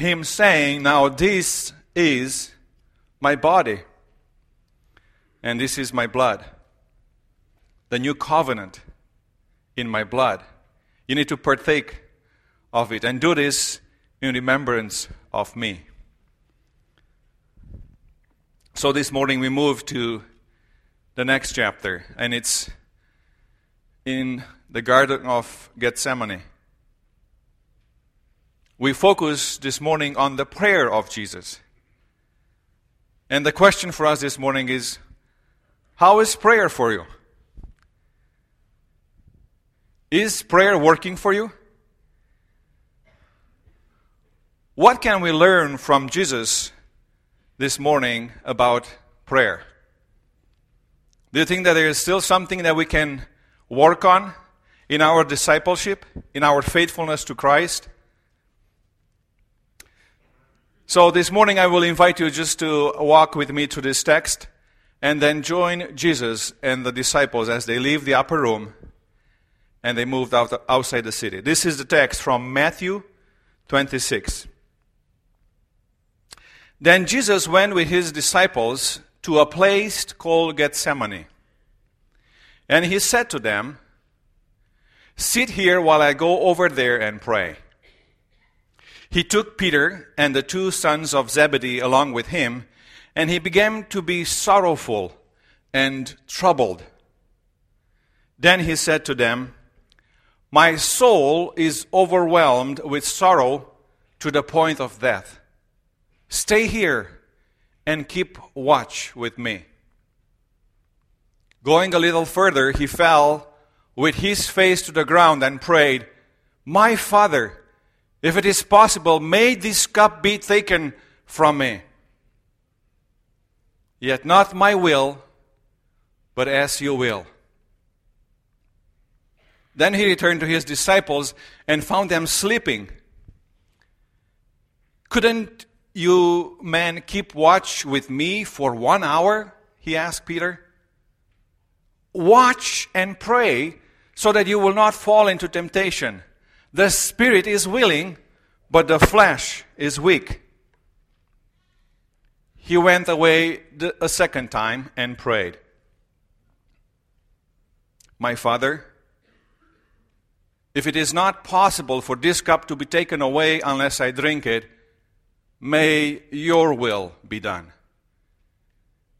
him saying, Now this is my body, and this is my blood, the new covenant in my blood. You need to partake of it and do this in remembrance of me. So this morning we move to the next chapter, and it's in the Garden of Gethsemane. We focus this morning on the prayer of Jesus. And the question for us this morning is how is prayer for you? Is prayer working for you? What can we learn from Jesus this morning about prayer? Do you think that there is still something that we can work on in our discipleship, in our faithfulness to Christ? So this morning I will invite you just to walk with me to this text and then join Jesus and the disciples as they leave the upper room and they moved out outside the city. This is the text from Matthew 26. Then Jesus went with his disciples to a place called Gethsemane. And he said to them, Sit here while I go over there and pray. He took Peter and the two sons of Zebedee along with him, and he began to be sorrowful and troubled. Then he said to them, My soul is overwhelmed with sorrow to the point of death. Stay here and keep watch with me. Going a little further, he fell with his face to the ground and prayed, My Father, if it is possible, may this cup be taken from me. Yet not my will, but as you will. Then he returned to his disciples and found them sleeping. Couldn't you men keep watch with me for one hour? He asked Peter. Watch and pray so that you will not fall into temptation. The spirit is willing, but the flesh is weak. He went away a second time and prayed. My father, if it is not possible for this cup to be taken away unless I drink it, May your will be done.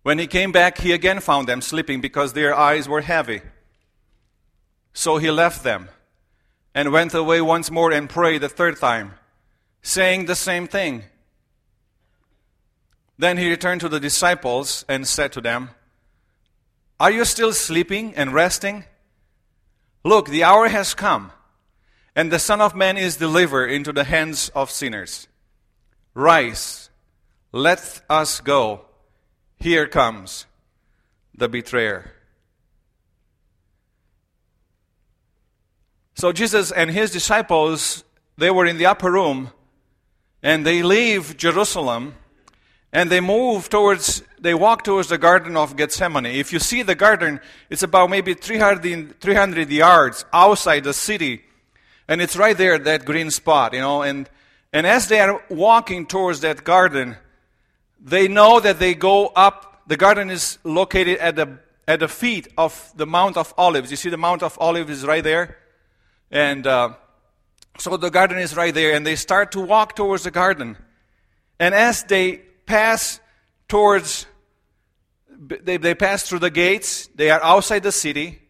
When he came back, he again found them sleeping because their eyes were heavy. So he left them and went away once more and prayed the third time, saying the same thing. Then he returned to the disciples and said to them, Are you still sleeping and resting? Look, the hour has come, and the Son of Man is delivered into the hands of sinners. Rise, let us go. Here comes the betrayer. So Jesus and his disciples, they were in the upper room and they leave Jerusalem and they move towards they walk towards the garden of Gethsemane. If you see the garden, it's about maybe 300, 300 yards outside the city and it's right there that green spot, you know, and and as they are walking towards that garden, they know that they go up. The garden is located at the, at the feet of the Mount of Olives. You see, the Mount of Olives is right there. And uh, so the garden is right there. And they start to walk towards the garden. And as they pass towards, they, they pass through the gates, they are outside the city.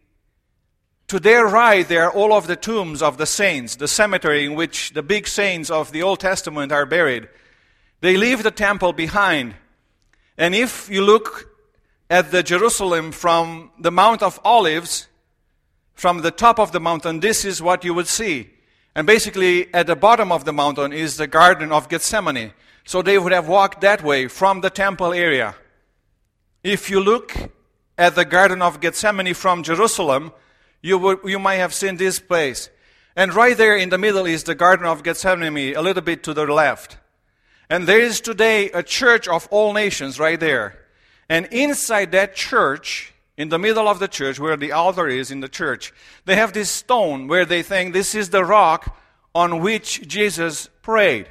To their right, there are all of the tombs of the saints, the cemetery in which the big saints of the Old Testament are buried. They leave the temple behind. And if you look at the Jerusalem from the Mount of Olives, from the top of the mountain, this is what you would see. And basically, at the bottom of the mountain is the Garden of Gethsemane. So they would have walked that way from the temple area. If you look at the Garden of Gethsemane from Jerusalem, you, would, you might have seen this place. And right there in the middle is the Garden of Gethsemane, a little bit to the left. And there is today a church of all nations right there. And inside that church, in the middle of the church, where the altar is in the church, they have this stone where they think this is the rock on which Jesus prayed.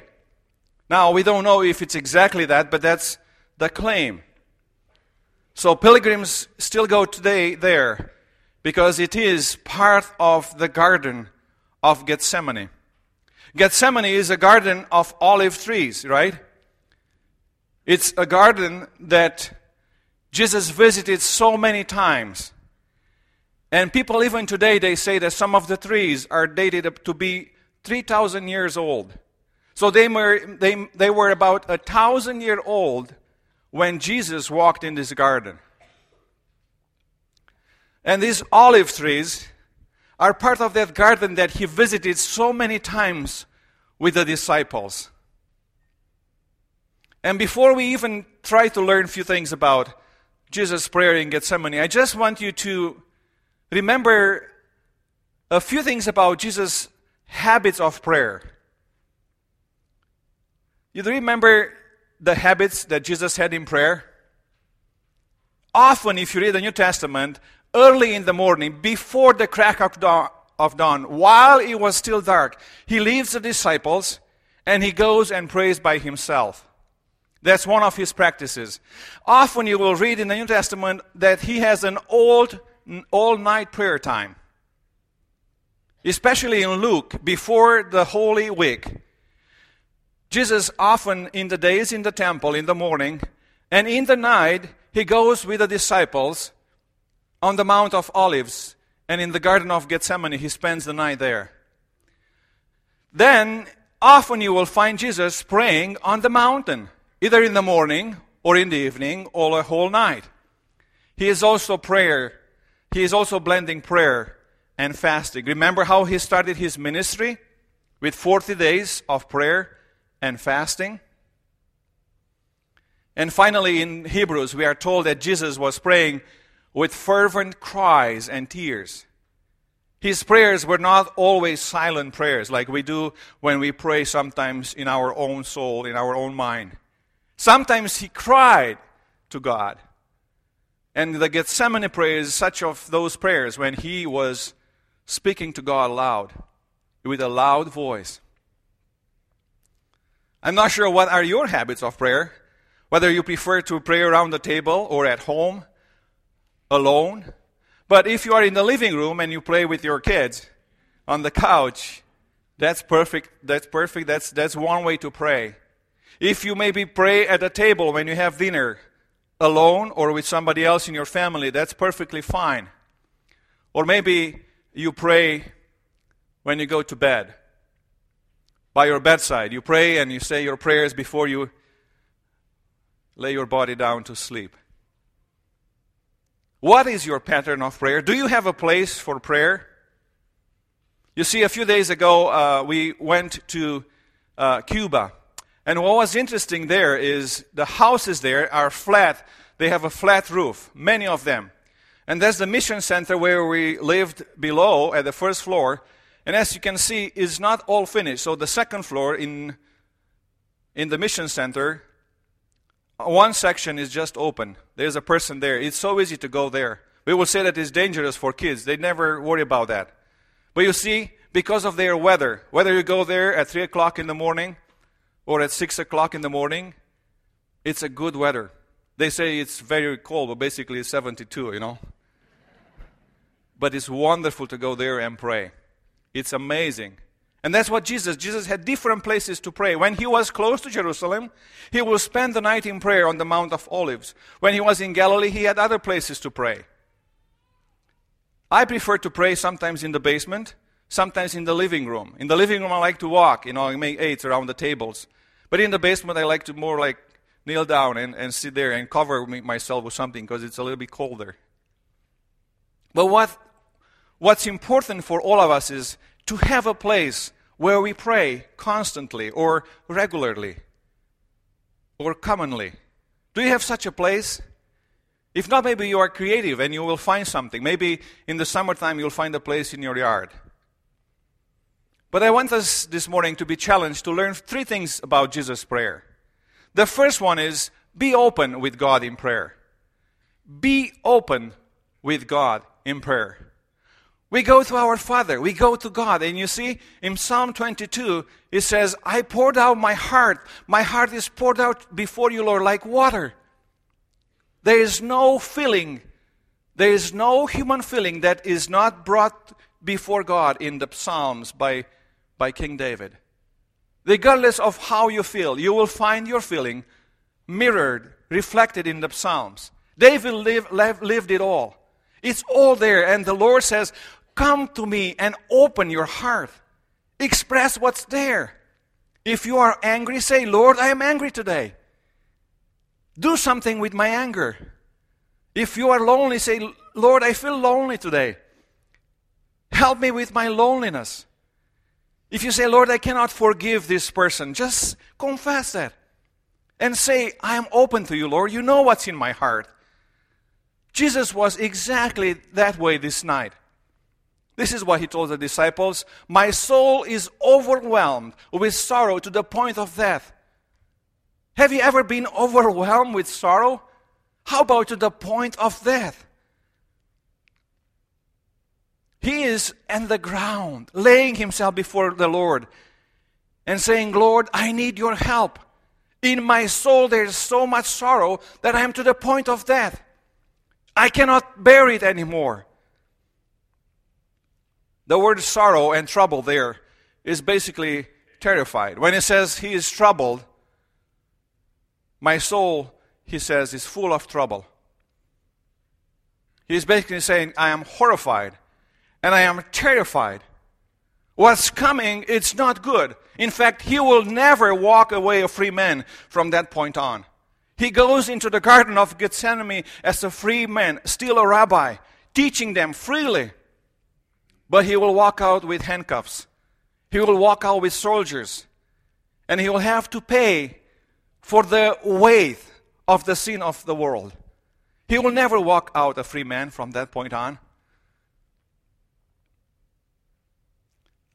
Now, we don't know if it's exactly that, but that's the claim. So, pilgrims still go today there because it is part of the Garden of Gethsemane. Gethsemane is a garden of olive trees, right? It's a garden that Jesus visited so many times. And people, even today, they say that some of the trees are dated to be 3,000 years old. So they were, they, they were about a thousand year old when Jesus walked in this garden. And these olive trees are part of that garden that he visited so many times with the disciples. And before we even try to learn a few things about Jesus' prayer in Gethsemane, I just want you to remember a few things about Jesus' habits of prayer. You remember the habits that Jesus had in prayer? Often, if you read the New Testament, early in the morning, before the crack of dawn, of dawn, while it was still dark, he leaves the disciples and he goes and prays by himself. That's one of his practices. Often you will read in the New Testament that he has an old, all night prayer time. Especially in Luke, before the Holy Week. Jesus often in the days in the temple in the morning, and in the night, he goes with the disciples on the Mount of Olives, and in the Garden of Gethsemane, he spends the night there. Then, often you will find Jesus praying on the mountain either in the morning or in the evening or a whole night. He is also prayer. He is also blending prayer and fasting. Remember how he started his ministry with 40 days of prayer and fasting? And finally, in Hebrews, we are told that Jesus was praying with fervent cries and tears. His prayers were not always silent prayers like we do when we pray sometimes in our own soul, in our own mind. Sometimes he cried to God. And the Gethsemane prayer is such of those prayers when he was speaking to God loud, with a loud voice. I'm not sure what are your habits of prayer, whether you prefer to pray around the table or at home, alone. But if you are in the living room and you pray with your kids on the couch, that's perfect. That's perfect. That's, that's one way to pray. If you maybe pray at a table when you have dinner, alone or with somebody else in your family, that's perfectly fine. Or maybe you pray when you go to bed, by your bedside. You pray and you say your prayers before you lay your body down to sleep. What is your pattern of prayer? Do you have a place for prayer? You see, a few days ago, uh, we went to uh, Cuba and what was interesting there is the houses there are flat. They have a flat roof, many of them. And that's the mission center where we lived below at the first floor. And as you can see, is not all finished. So the second floor in in the mission center, one section is just open. There's a person there. It's so easy to go there. We will say that it's dangerous for kids. They never worry about that. But you see, because of their weather, whether you go there at 3 o'clock in the morning or at 6 o'clock in the morning, it's a good weather. They say it's very cold, but basically it's 72, you know. But it's wonderful to go there and pray. It's amazing. And that's what Jesus, Jesus had different places to pray. When he was close to Jerusalem, he would spend the night in prayer on the Mount of Olives. When he was in Galilee, he had other places to pray. I prefer to pray sometimes in the basement, sometimes in the living room. In the living room, I like to walk, you know, I make eights around the tables. But in the basement, I like to more like kneel down and, and sit there and cover myself with something because it's a little bit colder. But what, what's important for all of us is to have a place where we pray constantly or regularly or commonly. Do you have such a place? If not, maybe you are creative and you will find something. Maybe in the summertime you'll find a place in your yard. But I want us this morning to be challenged to learn three things about Jesus' prayer. The first one is be open with God in prayer. Be open with God in prayer. We go to our Father. We go to God. And you see, in Psalm 22, it says, I poured out my heart. My heart is poured out before you, Lord, like water. There is no feeling, there is no human feeling that is not brought before God in the Psalms by, by King David. Regardless of how you feel, you will find your feeling mirrored, reflected in the Psalms. David lived, lived it all. It's all there. And the Lord says, Come to me and open your heart. Express what's there. If you are angry, say, Lord, I am angry today. Do something with my anger. If you are lonely, say, Lord, I feel lonely today. Help me with my loneliness. If you say, Lord, I cannot forgive this person, just confess that. And say, I am open to you, Lord. You know what's in my heart. Jesus was exactly that way this night. This is what he told the disciples My soul is overwhelmed with sorrow to the point of death. Have you ever been overwhelmed with sorrow? How about to the point of death? He is on the ground, laying himself before the Lord and saying, Lord, I need your help. In my soul, there is so much sorrow that I am to the point of death. I cannot bear it anymore. The word sorrow and trouble there is basically terrified. When it says he is troubled, my soul, he says, is full of trouble. He's basically saying, I am horrified and I am terrified. What's coming, it's not good. In fact, he will never walk away a free man from that point on. He goes into the Garden of Gethsemane as a free man, still a rabbi, teaching them freely. But he will walk out with handcuffs. He will walk out with soldiers. And he will have to pay for the weight of the sin of the world. He will never walk out a free man from that point on.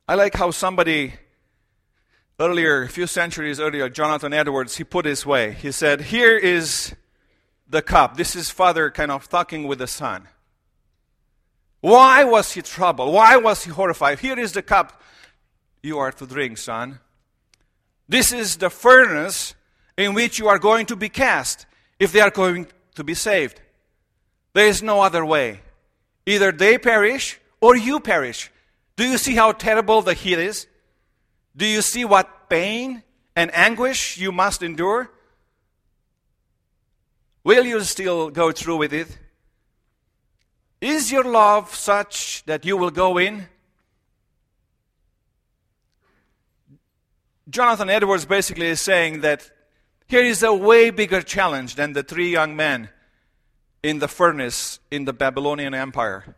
I like how somebody earlier, a few centuries earlier, Jonathan Edwards, he put it this way. He said, Here is the cup. This is Father kind of talking with the Son. Why was he troubled? Why was he horrified? Here is the cup you are to drink, son. This is the furnace in which you are going to be cast if they are going to be saved. There is no other way. Either they perish or you perish. Do you see how terrible the heat is? Do you see what pain and anguish you must endure? Will you still go through with it? Is your love such that you will go in? Jonathan Edwards basically is saying that here is a way bigger challenge than the three young men in the furnace in the Babylonian Empire.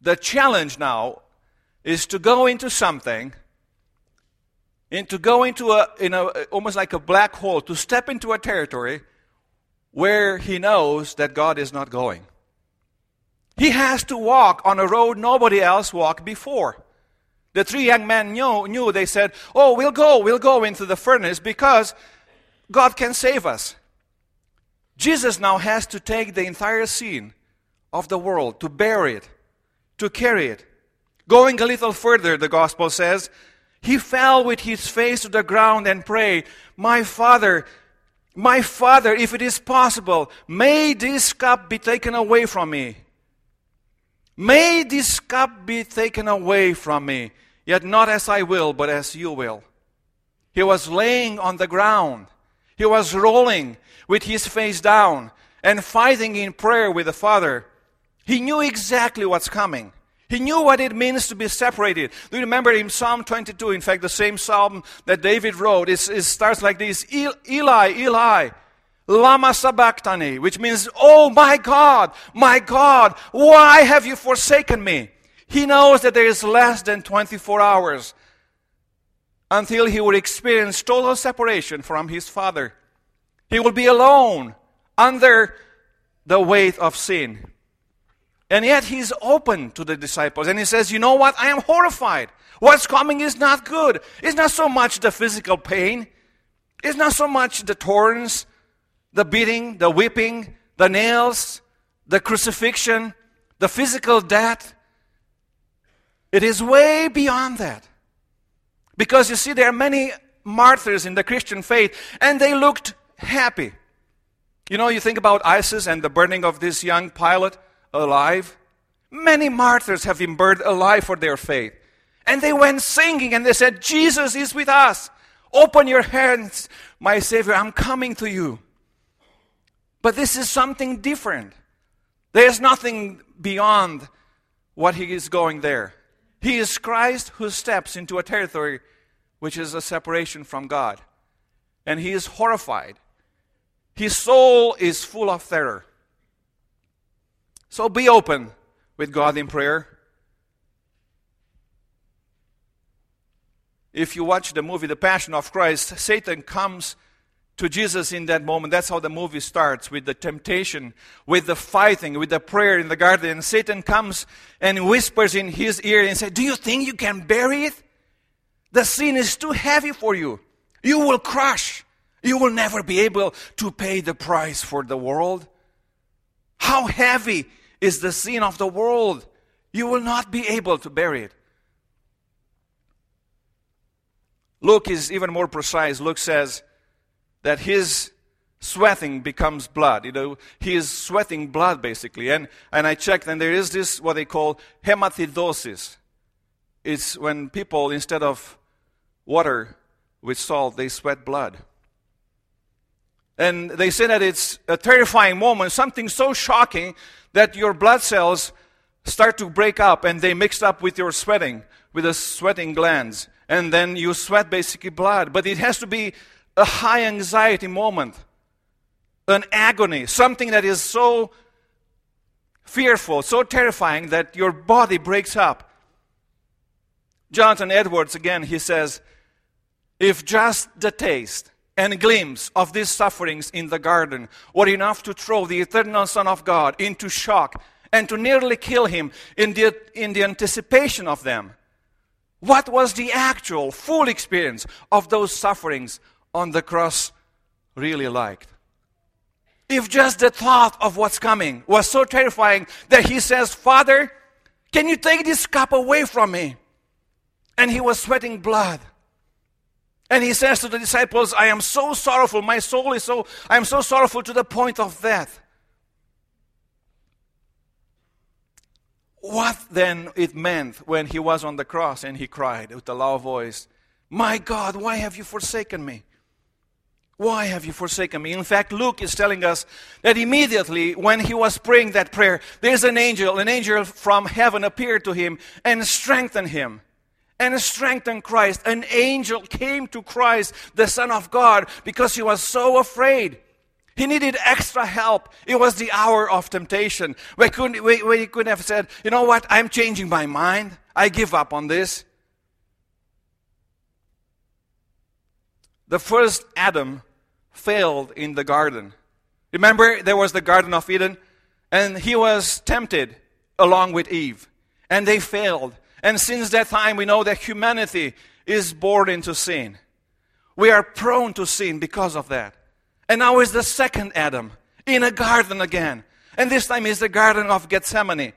The challenge now is to go into something, and to go into a, in almost like a black hole, to step into a territory where he knows that God is not going. He has to walk on a road nobody else walked before. The three young men knew, knew, they said, Oh, we'll go, we'll go into the furnace because God can save us. Jesus now has to take the entire scene of the world, to bear it, to carry it. Going a little further, the gospel says, he fell with his face to the ground and prayed, My Father, my Father, if it is possible, may this cup be taken away from me. May this cup be taken away from me, yet not as I will, but as you will. He was laying on the ground. He was rolling with his face down and fighting in prayer with the Father. He knew exactly what's coming. He knew what it means to be separated. Do you remember in Psalm 22, in fact, the same psalm that David wrote, it, it starts like this Eli, Eli, Lama Sabachthani, which means, Oh my God, my God, why have you forsaken me? He knows that there is less than 24 hours until he will experience total separation from his Father. He will be alone under the weight of sin. And yet he's open to the disciples and he says, You know what? I am horrified. What's coming is not good. It's not so much the physical pain, it's not so much the thorns the beating, the whipping, the nails, the crucifixion, the physical death. It is way beyond that. Because you see, there are many martyrs in the Christian faith, and they looked happy. You know, you think about ISIS and the burning of this young pilot alive. Many martyrs have been burned alive for their faith. And they went singing and they said, Jesus is with us. Open your hands, my Savior, I'm coming to you. But this is something different. There's nothing beyond what he is going there. He is Christ who steps into a territory which is a separation from God. And he is horrified. His soul is full of terror. So be open with God in prayer. If you watch the movie The Passion of Christ, Satan comes to Jesus in that moment. That's how the movie starts with the temptation, with the fighting, with the prayer in the garden. And Satan comes and whispers in his ear and says, Do you think you can bear it? The sin is too heavy for you. You will crush. You will never be able to pay the price for the world. How heavy is the sin of the world? You will not be able to bear it. Luke is even more precise. Luke says that his sweating becomes blood. You know, he is sweating blood basically. And, and I checked, and there is this what they call hematidrosis. It's when people, instead of water with salt, they sweat blood. And they say that it's a terrifying moment, something so shocking that your blood cells start to break up and they mix up with your sweating, with the sweating glands. And then you sweat basically blood. But it has to be a high anxiety moment, an agony, something that is so fearful, so terrifying that your body breaks up. Jonathan Edwards, again, he says, if just the taste and glimpse of these sufferings in the garden were enough to throw the eternal Son of God into shock and to nearly kill him in the, in the anticipation of them. What was the actual, full experience of those sufferings on the cross really like? If just the thought of what's coming was so terrifying that he says, Father, can you take this cup away from me? And he was sweating blood. And he says to the disciples, I am so sorrowful. My soul is so, I am so sorrowful to the point of death. What then it meant when he was on the cross and he cried with a loud voice, My God, why have you forsaken me? Why have you forsaken me? In fact, Luke is telling us that immediately when he was praying that prayer, there's an angel, an angel from heaven appeared to him and strengthened him and strengthened Christ. An angel came to Christ, the Son of God, because he was so afraid. He needed extra help. It was the hour of temptation where, couldn't, where he could have said, You know what? I'm changing my mind. I give up on this. The first Adam failed in the garden. Remember, there was the Garden of Eden, and he was tempted along with Eve, and they failed. And since that time, we know that humanity is born into sin. We are prone to sin because of that. And now is the second Adam in a garden again. And this time is the Garden of Gethsemane.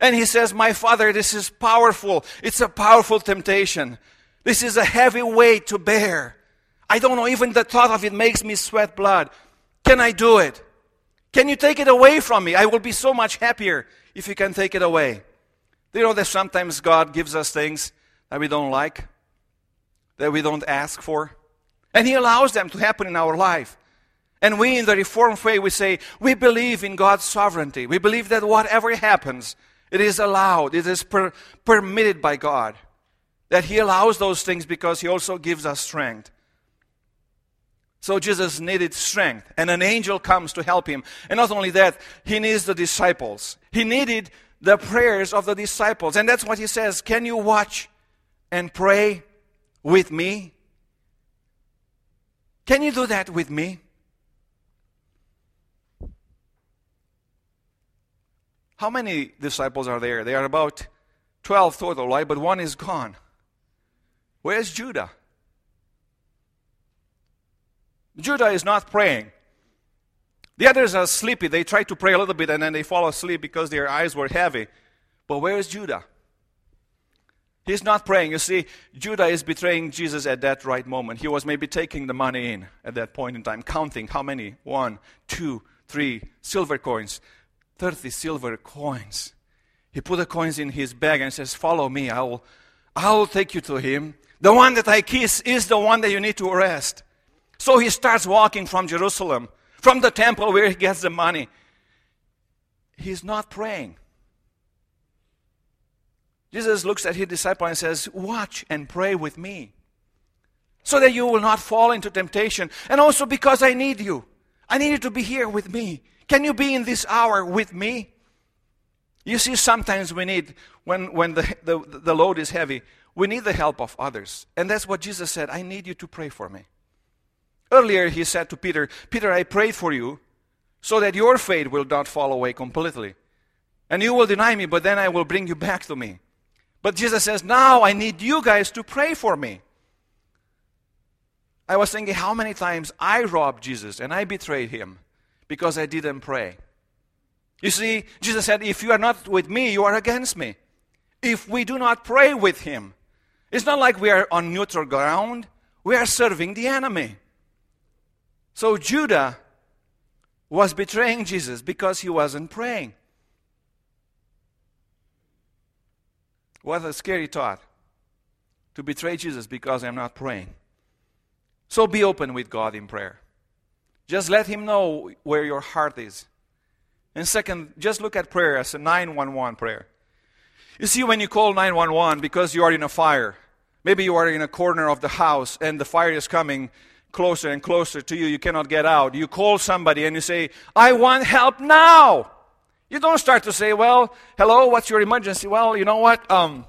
And he says, My father, this is powerful. It's a powerful temptation. This is a heavy weight to bear. I don't know, even the thought of it makes me sweat blood. Can I do it? Can you take it away from me? I will be so much happier if you can take it away. Do you know that sometimes God gives us things that we don't like, that we don't ask for? And He allows them to happen in our life. And we in the Reformed faith, we say, we believe in God's sovereignty. We believe that whatever happens, it is allowed, it is per- permitted by God. That He allows those things because He also gives us strength. So Jesus needed strength, and an angel comes to help him. And not only that, he needs the disciples. He needed the prayers of the disciples. And that's what he says Can you watch and pray with me? Can you do that with me? How many disciples are there? There are about 12 total, right? But one is gone. Where's Judah? Judah is not praying. The others are sleepy. They try to pray a little bit and then they fall asleep because their eyes were heavy. But where is Judah? He's not praying. You see, Judah is betraying Jesus at that right moment. He was maybe taking the money in at that point in time, counting how many? One, two, three silver coins. 30 silver coins. He put the coins in his bag and says, Follow me. I will, I will take you to him. The one that I kiss is the one that you need to arrest. So he starts walking from Jerusalem, from the temple where he gets the money. He's not praying. Jesus looks at his disciple and says, Watch and pray with me so that you will not fall into temptation. And also because I need you. I need you to be here with me. Can you be in this hour with me? You see, sometimes we need, when, when the, the, the load is heavy, we need the help of others. And that's what Jesus said I need you to pray for me. Earlier, he said to Peter, Peter, I prayed for you so that your faith will not fall away completely. And you will deny me, but then I will bring you back to me. But Jesus says, Now I need you guys to pray for me. I was thinking how many times I robbed Jesus and I betrayed him because I didn't pray. You see, Jesus said, If you are not with me, you are against me. If we do not pray with him, it's not like we are on neutral ground, we are serving the enemy. So Judah was betraying Jesus because he wasn't praying. What a scary thought to betray Jesus because I'm not praying. So be open with God in prayer. Just let Him know where your heart is. And second, just look at prayer as a 911 prayer. You see, when you call 911 because you are in a fire, maybe you are in a corner of the house and the fire is coming closer and closer to you, you cannot get out. You call somebody and you say, I want help now. You don't start to say, Well, hello, what's your emergency? Well, you know what? Um,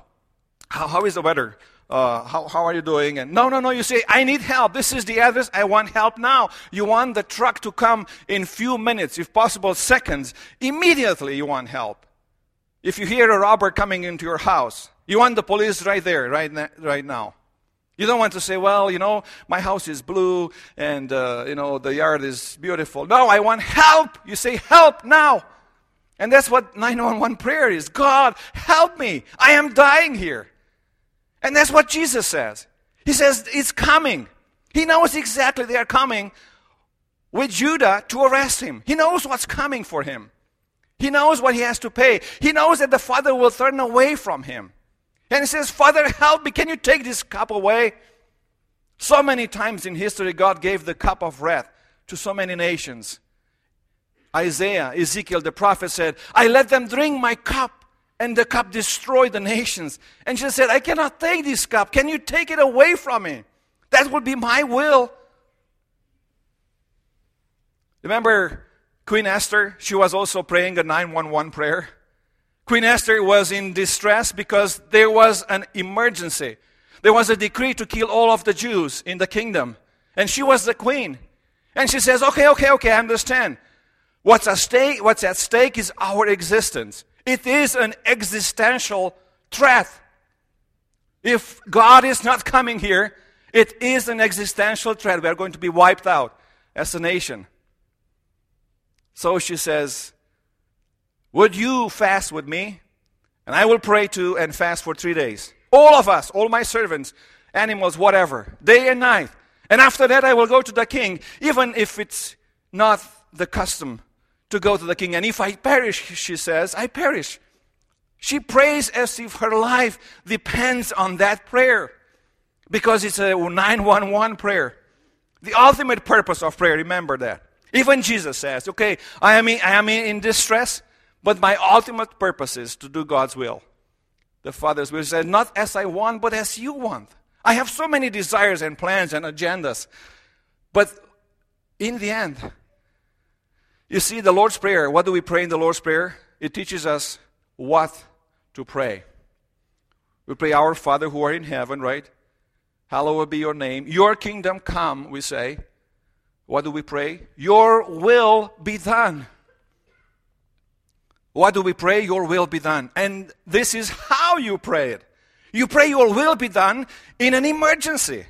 how, how is the weather? Uh, how, how are you doing? And no, no, no. You say, I need help. This is the address. I want help now. You want the truck to come in few minutes, if possible seconds. Immediately you want help. If you hear a robber coming into your house, you want the police right there, right, na- right now. You don't want to say, well, you know, my house is blue and, uh, you know, the yard is beautiful. No, I want help. You say, help now. And that's what 911 prayer is God, help me. I am dying here. And that's what Jesus says. He says, It's coming. He knows exactly they are coming with Judah to arrest him. He knows what's coming for him. He knows what he has to pay. He knows that the Father will turn away from him. And he says, Father, help me. Can you take this cup away? So many times in history, God gave the cup of wrath to so many nations. Isaiah, Ezekiel, the prophet said, I let them drink my cup and the cup destroyed the nations. And she said, I cannot take this cup. Can you take it away from me? That would be my will. Remember Queen Esther? She was also praying a 911 prayer. Queen Esther was in distress because there was an emergency. There was a decree to kill all of the Jews in the kingdom. And she was the queen. And she says, Okay, okay, okay, I understand. What's at stake, what's at stake is our existence. It is an existential threat. If God is not coming here, it is an existential threat. We are going to be wiped out as a nation. So she says, Would you fast with me? And I will pray to and fast for three days. All of us, all my servants, animals, whatever, day and night. And after that, I will go to the king, even if it's not the custom to go to the king. And if I perish, she says, I perish. She prays as if her life depends on that prayer because it's a 911 prayer. The ultimate purpose of prayer, remember that. Even Jesus says, okay, I am in, I am in distress, but my ultimate purpose is to do God's will. The Father's will says, not as I want, but as you want. I have so many desires and plans and agendas. But in the end, you see, the Lord's Prayer, what do we pray in the Lord's Prayer? It teaches us what to pray. We pray, Our Father who art in heaven, right? Hallowed be your name. Your kingdom come, we say. What do we pray? Your will be done. What do we pray? Your will be done. And this is how you pray it. You pray your will be done in an emergency.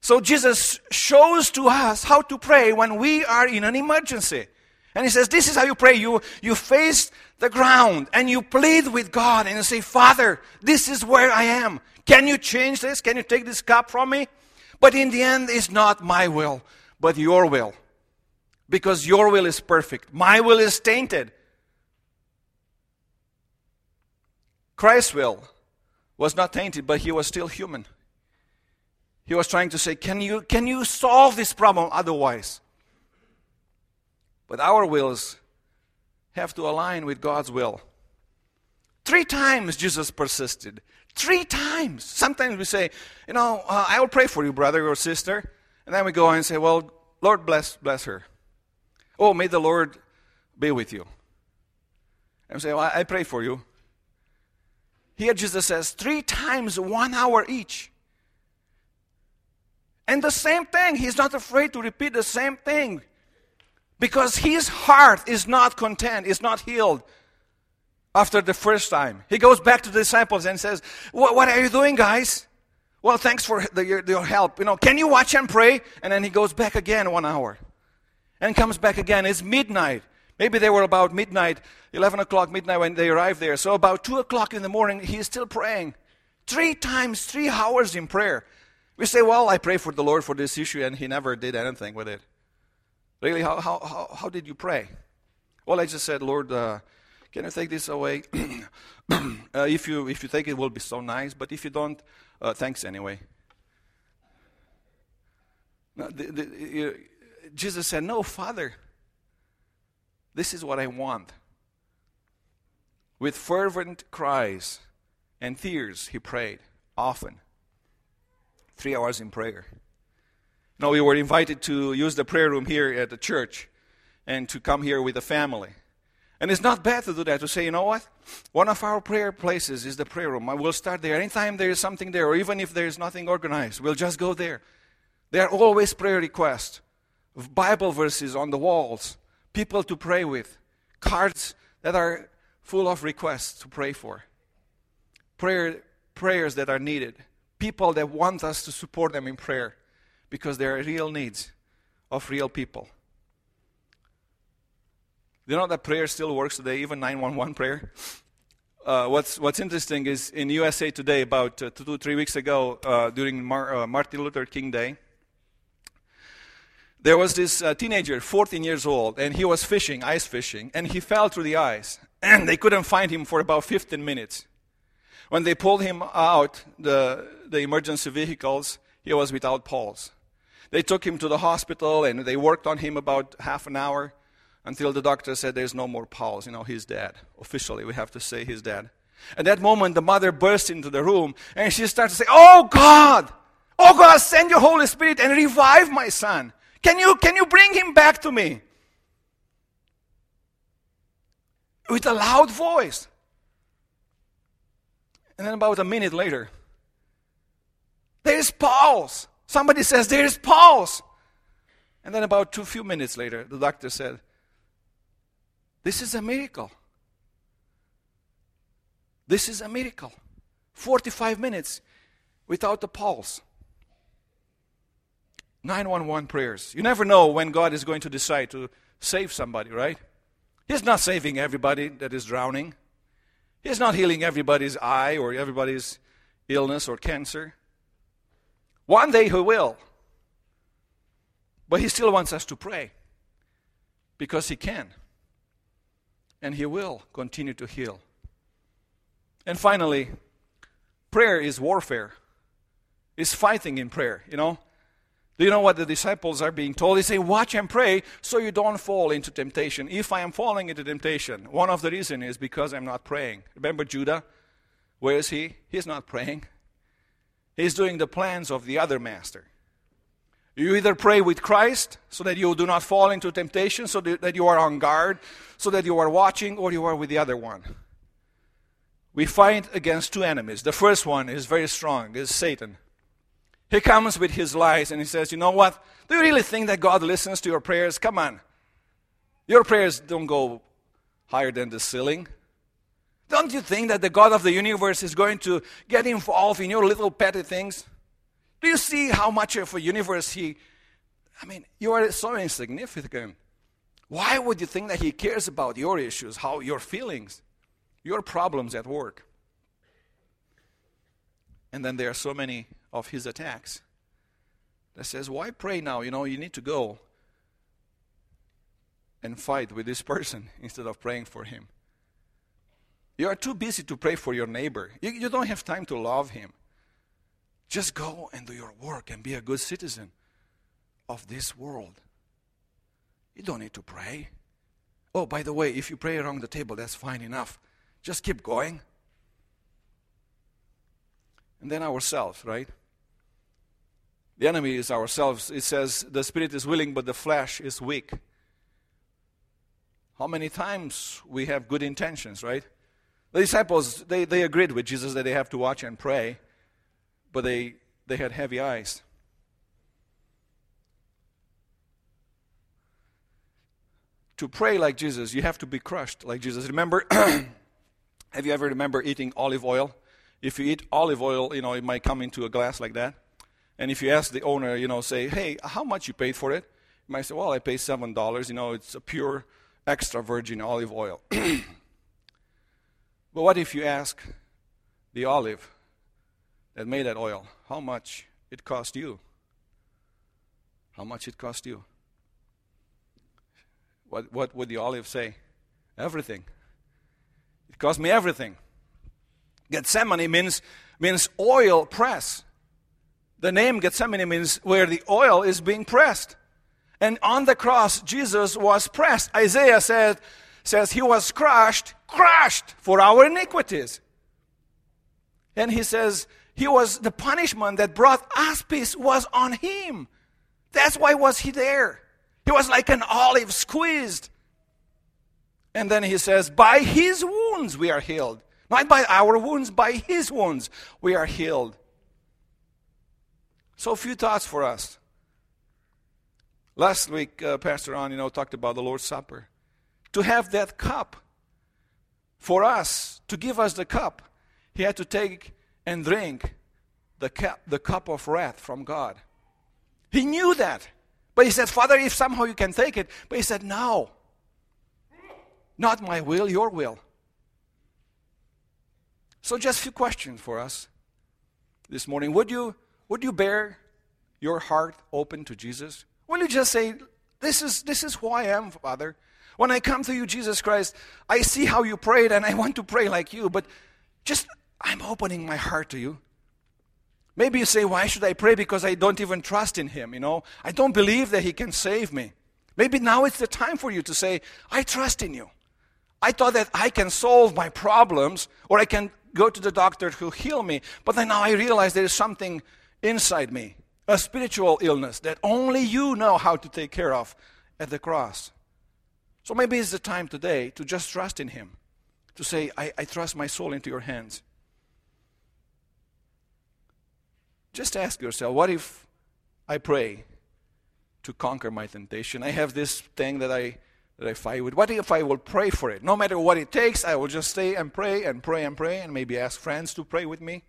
So Jesus shows to us how to pray when we are in an emergency. And he says, This is how you pray. You, you face the ground and you plead with God and you say, Father, this is where I am. Can you change this? Can you take this cup from me? But in the end, it's not my will, but your will. Because your will is perfect. My will is tainted. Christ's will was not tainted, but he was still human. He was trying to say, Can you, can you solve this problem otherwise? But our wills have to align with God's will. Three times Jesus persisted. Three times. Sometimes we say, you know, uh, I will pray for you, brother or sister. And then we go and say, well, Lord bless, bless her. Oh, may the Lord be with you. And we say, well, I pray for you. Here Jesus says, three times one hour each. And the same thing, he's not afraid to repeat the same thing. Because his heart is not content, is not healed after the first time. He goes back to the disciples and says, What, are you doing, guys? Well, thanks for the, your, your help. You know, can you watch and pray? And then he goes back again one hour. And comes back again. It's midnight. Maybe they were about midnight, 11 o'clock midnight when they arrived there. So about 2 o'clock in the morning, he is still praying. Three times, three hours in prayer. We say, well, I pray for the Lord for this issue, and he never did anything with it. Really, how, how, how, how did you pray? Well, I just said, Lord, uh, can you take this away? uh, if, you, if you take it, it will be so nice. But if you don't, uh, thanks anyway. No, the, the, Jesus said, No, Father, this is what I want. With fervent cries and tears, he prayed often. Three hours in prayer. Now, we were invited to use the prayer room here at the church and to come here with the family. And it's not bad to do that, to say, you know what? One of our prayer places is the prayer room. We'll start there. Anytime there is something there, or even if there is nothing organized, we'll just go there. There are always prayer requests, Bible verses on the walls, people to pray with, cards that are full of requests to pray for, prayer, prayers that are needed, people that want us to support them in prayer because there are real needs of real people. You know that prayer still works today, even 911 prayer? Uh, what's, what's interesting is in USA Today, about uh, two, three weeks ago, uh, during Mar- uh, Martin Luther King Day, there was this uh, teenager, 14 years old, and he was fishing, ice fishing, and he fell through the ice. And they couldn't find him for about 15 minutes. When they pulled him out, the, the emergency vehicles, he was without pulse. They took him to the hospital and they worked on him about half an hour until the doctor said there's no more pulse. You know, he's dead. Officially, we have to say he's dead. At that moment, the mother burst into the room and she started to say, Oh God! Oh God, send your Holy Spirit and revive my son. Can you, can you bring him back to me? With a loud voice. And then about a minute later, there's pulse. Somebody says, There's pulse. And then about two few minutes later, the doctor said, This is a miracle. This is a miracle. 45 minutes without a pulse. 911 prayers. You never know when God is going to decide to save somebody, right? He's not saving everybody that is drowning. He's not healing everybody's eye or everybody's illness or cancer. One day he will. But he still wants us to pray because he can. And he will continue to heal. And finally, prayer is warfare. It's fighting in prayer, you know. Do you know what the disciples are being told? They say, Watch and pray so you don't fall into temptation. If I am falling into temptation, one of the reasons is because I'm not praying. Remember Judah? Where is he? He's not praying. He's doing the plans of the other master. You either pray with Christ so that you do not fall into temptation, so that you are on guard, so that you are watching, or you are with the other one. We fight against two enemies. The first one is very strong, is Satan. He comes with his lies and he says, You know what? Do you really think that God listens to your prayers? Come on. Your prayers don't go higher than the ceiling. Don't you think that the God of the universe is going to get involved in your little petty things? Do you see how much of a universe He. I mean, you are so insignificant. Why would you think that He cares about your issues, how your feelings, your problems at work? And then there are so many of His attacks that says, Why pray now? You know, you need to go and fight with this person instead of praying for him. You are too busy to pray for your neighbor. You, you, don't have time to love him. Just go and do your work and be a good citizen of this world. You don't need to pray. Oh, by the way, if you pray around the table, that's fine enough. Just keep going. And then ourselves, right? The enemy is ourselves. It says the spirit is willing, but the flesh is weak. How many times we have good intentions, right? The disciples, they, they agreed with Jesus that they have to watch and pray, but they, they had heavy eyes. To pray like Jesus, you have to be crushed like Jesus. Remember, have you ever remember eating olive oil? If you eat olive oil, you know, it might come into a glass like that. And if you ask the owner, you know, say, hey, how much you paid for it? You might say, well, I paid $7. You know, it's a pure extra virgin olive oil. but what if you ask the olive that made that oil how much it cost you? How much it cost you? What, what would the olive say? Everything. It cost me everything. Gethsemane means, means oil press. The name Gethsemane means where the oil is being pressed. And on the cross, Jesus was pressed. Isaiah said, says he was crushed, crushed for our iniquities. And he says, he was the punishment that brought us peace was on him. That's why was he there. He was like an olive squeezed. And then he says, by his wounds we are healed. Not by our wounds, by his wounds we are healed. So, few thoughts for us. Last week, uh, Pastor On, you know, talked about the Lord's Supper. To have that cup, for us, to give us the cup, he had to take and drink the cup, the cup of wrath from God. He knew that. But he said, Father, if somehow you can take it. But he said, No. Not my will, your will. So just a few questions for us this morning. Would you, would you bare your heart open to Jesus? Will you just say, this is, this is who I am, Father? When I come to you, Jesus Christ, I see how you prayed and I want to pray like you, but just, I'm opening my heart to you. Maybe you say, why should I pray? Because I don't even trust in Him, you know? I don't believe that He can save me. Maybe now it's the time for you to say, I trust in you. I thought that I can solve my problems or I can go to the doctor who'll heal me, but then now I realize there is something inside me a spiritual illness that only you know how to take care of at the cross. So maybe it's the time today to just trust in Him, to say, I, I trust my soul into your hands. Just ask yourself, what if I pray to conquer my temptation? I have this thing that I that I fight with. What if I will pray for it? No matter what it takes, I will just stay and pray and pray and pray and maybe ask friends to pray with me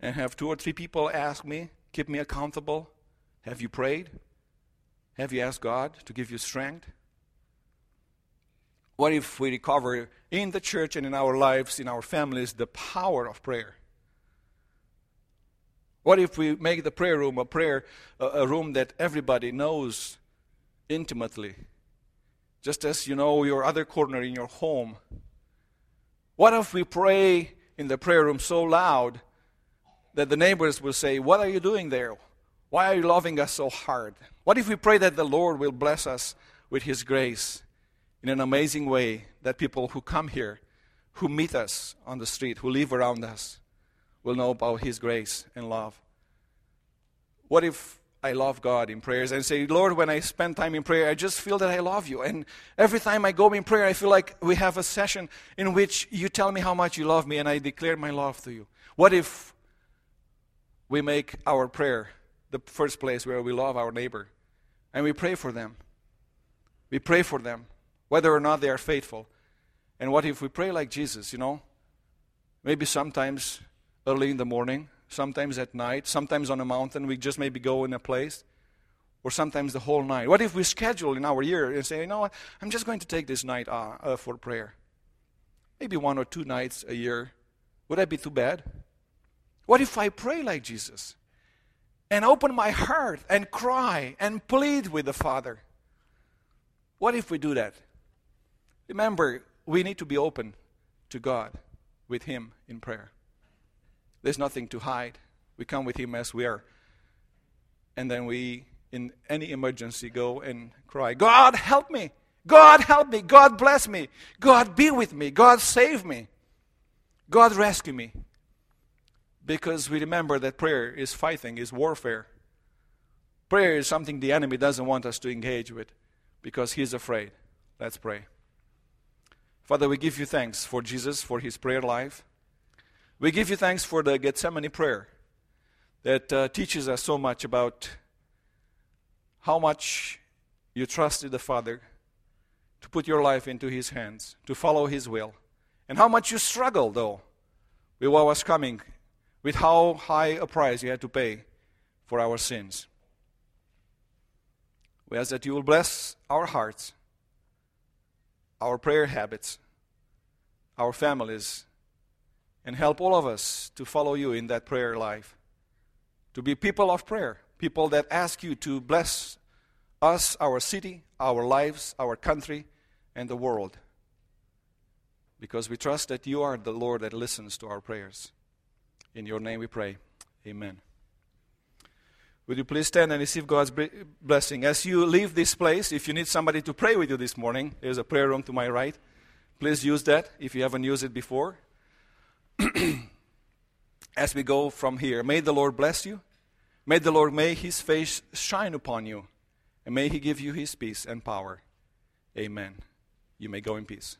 and have two or three people ask me, keep me accountable. Have you prayed? Have you asked God to give you strength? What if we recover in the church and in our lives, in our families, the power of prayer? What if we make the prayer room a prayer a, room that everybody knows intimately? Just as you know your other corner in your home. What if we pray in the prayer room so loud that the neighbors will say, What are you doing there? Why are you loving us so hard? What if we pray that the Lord will bless us with His grace in an amazing way that people who come here, who meet us on the street, who live around us, will know about His grace and love? What if I love God in prayers and say, Lord, when I spend time in prayer, I just feel that I love you. And every time I go in prayer, I feel like we have a session in which you tell me how much you love me and I declare my love to you. What if we make our prayer the first place where we love our neighbor and we pray for them. We pray for them, whether or not they are faithful. And what if we pray like Jesus, you know? Maybe sometimes early in the morning, sometimes at night, sometimes on a mountain, we just maybe go in a place or sometimes the whole night? What if we schedule in our year and say, you know what, I'm just going to take this night uh, uh, for prayer? Maybe one or two nights a year. Would that be too bad? What if I pray like Jesus and open my heart and cry and plead with the Father? What if we do that? Remember, we need to be open to God with Him in prayer. There's nothing to hide. We come with Him as we are. And then we, in any emergency, go and cry, God, help me! God, help me! God, bless me! God, be with me! God, save me! God, rescue me! Because we remember that prayer is fighting, is warfare. Prayer is something the enemy doesn't want us to engage with because he's afraid. Let's pray. Father, we give you thanks for Jesus, for his prayer life. We give you thanks for the Gethsemane prayer that uh, teaches us so much about how much you trusted the Father to put your life into His hands, to follow His will, and how much you struggled, though, with what was coming, with how high a price you had to pay for our sins. We ask that you will bless our hearts, our prayer habits, our families, and help all of us to follow you in that prayer life. To be people of prayer, people that ask you to bless us, our city, our lives, our country, and the world. Because we trust that you are the Lord that listens to our prayers. In your name we pray. Amen. Would you please stand and receive God's blessing? As you leave this place, if you need somebody to pray with you this morning, there's a prayer room to my right. Please use that if you haven't used it before. As we go from here, may the Lord bless you. May the Lord may his face shine upon you. And may he give you his peace and power. Amen. You may go in peace.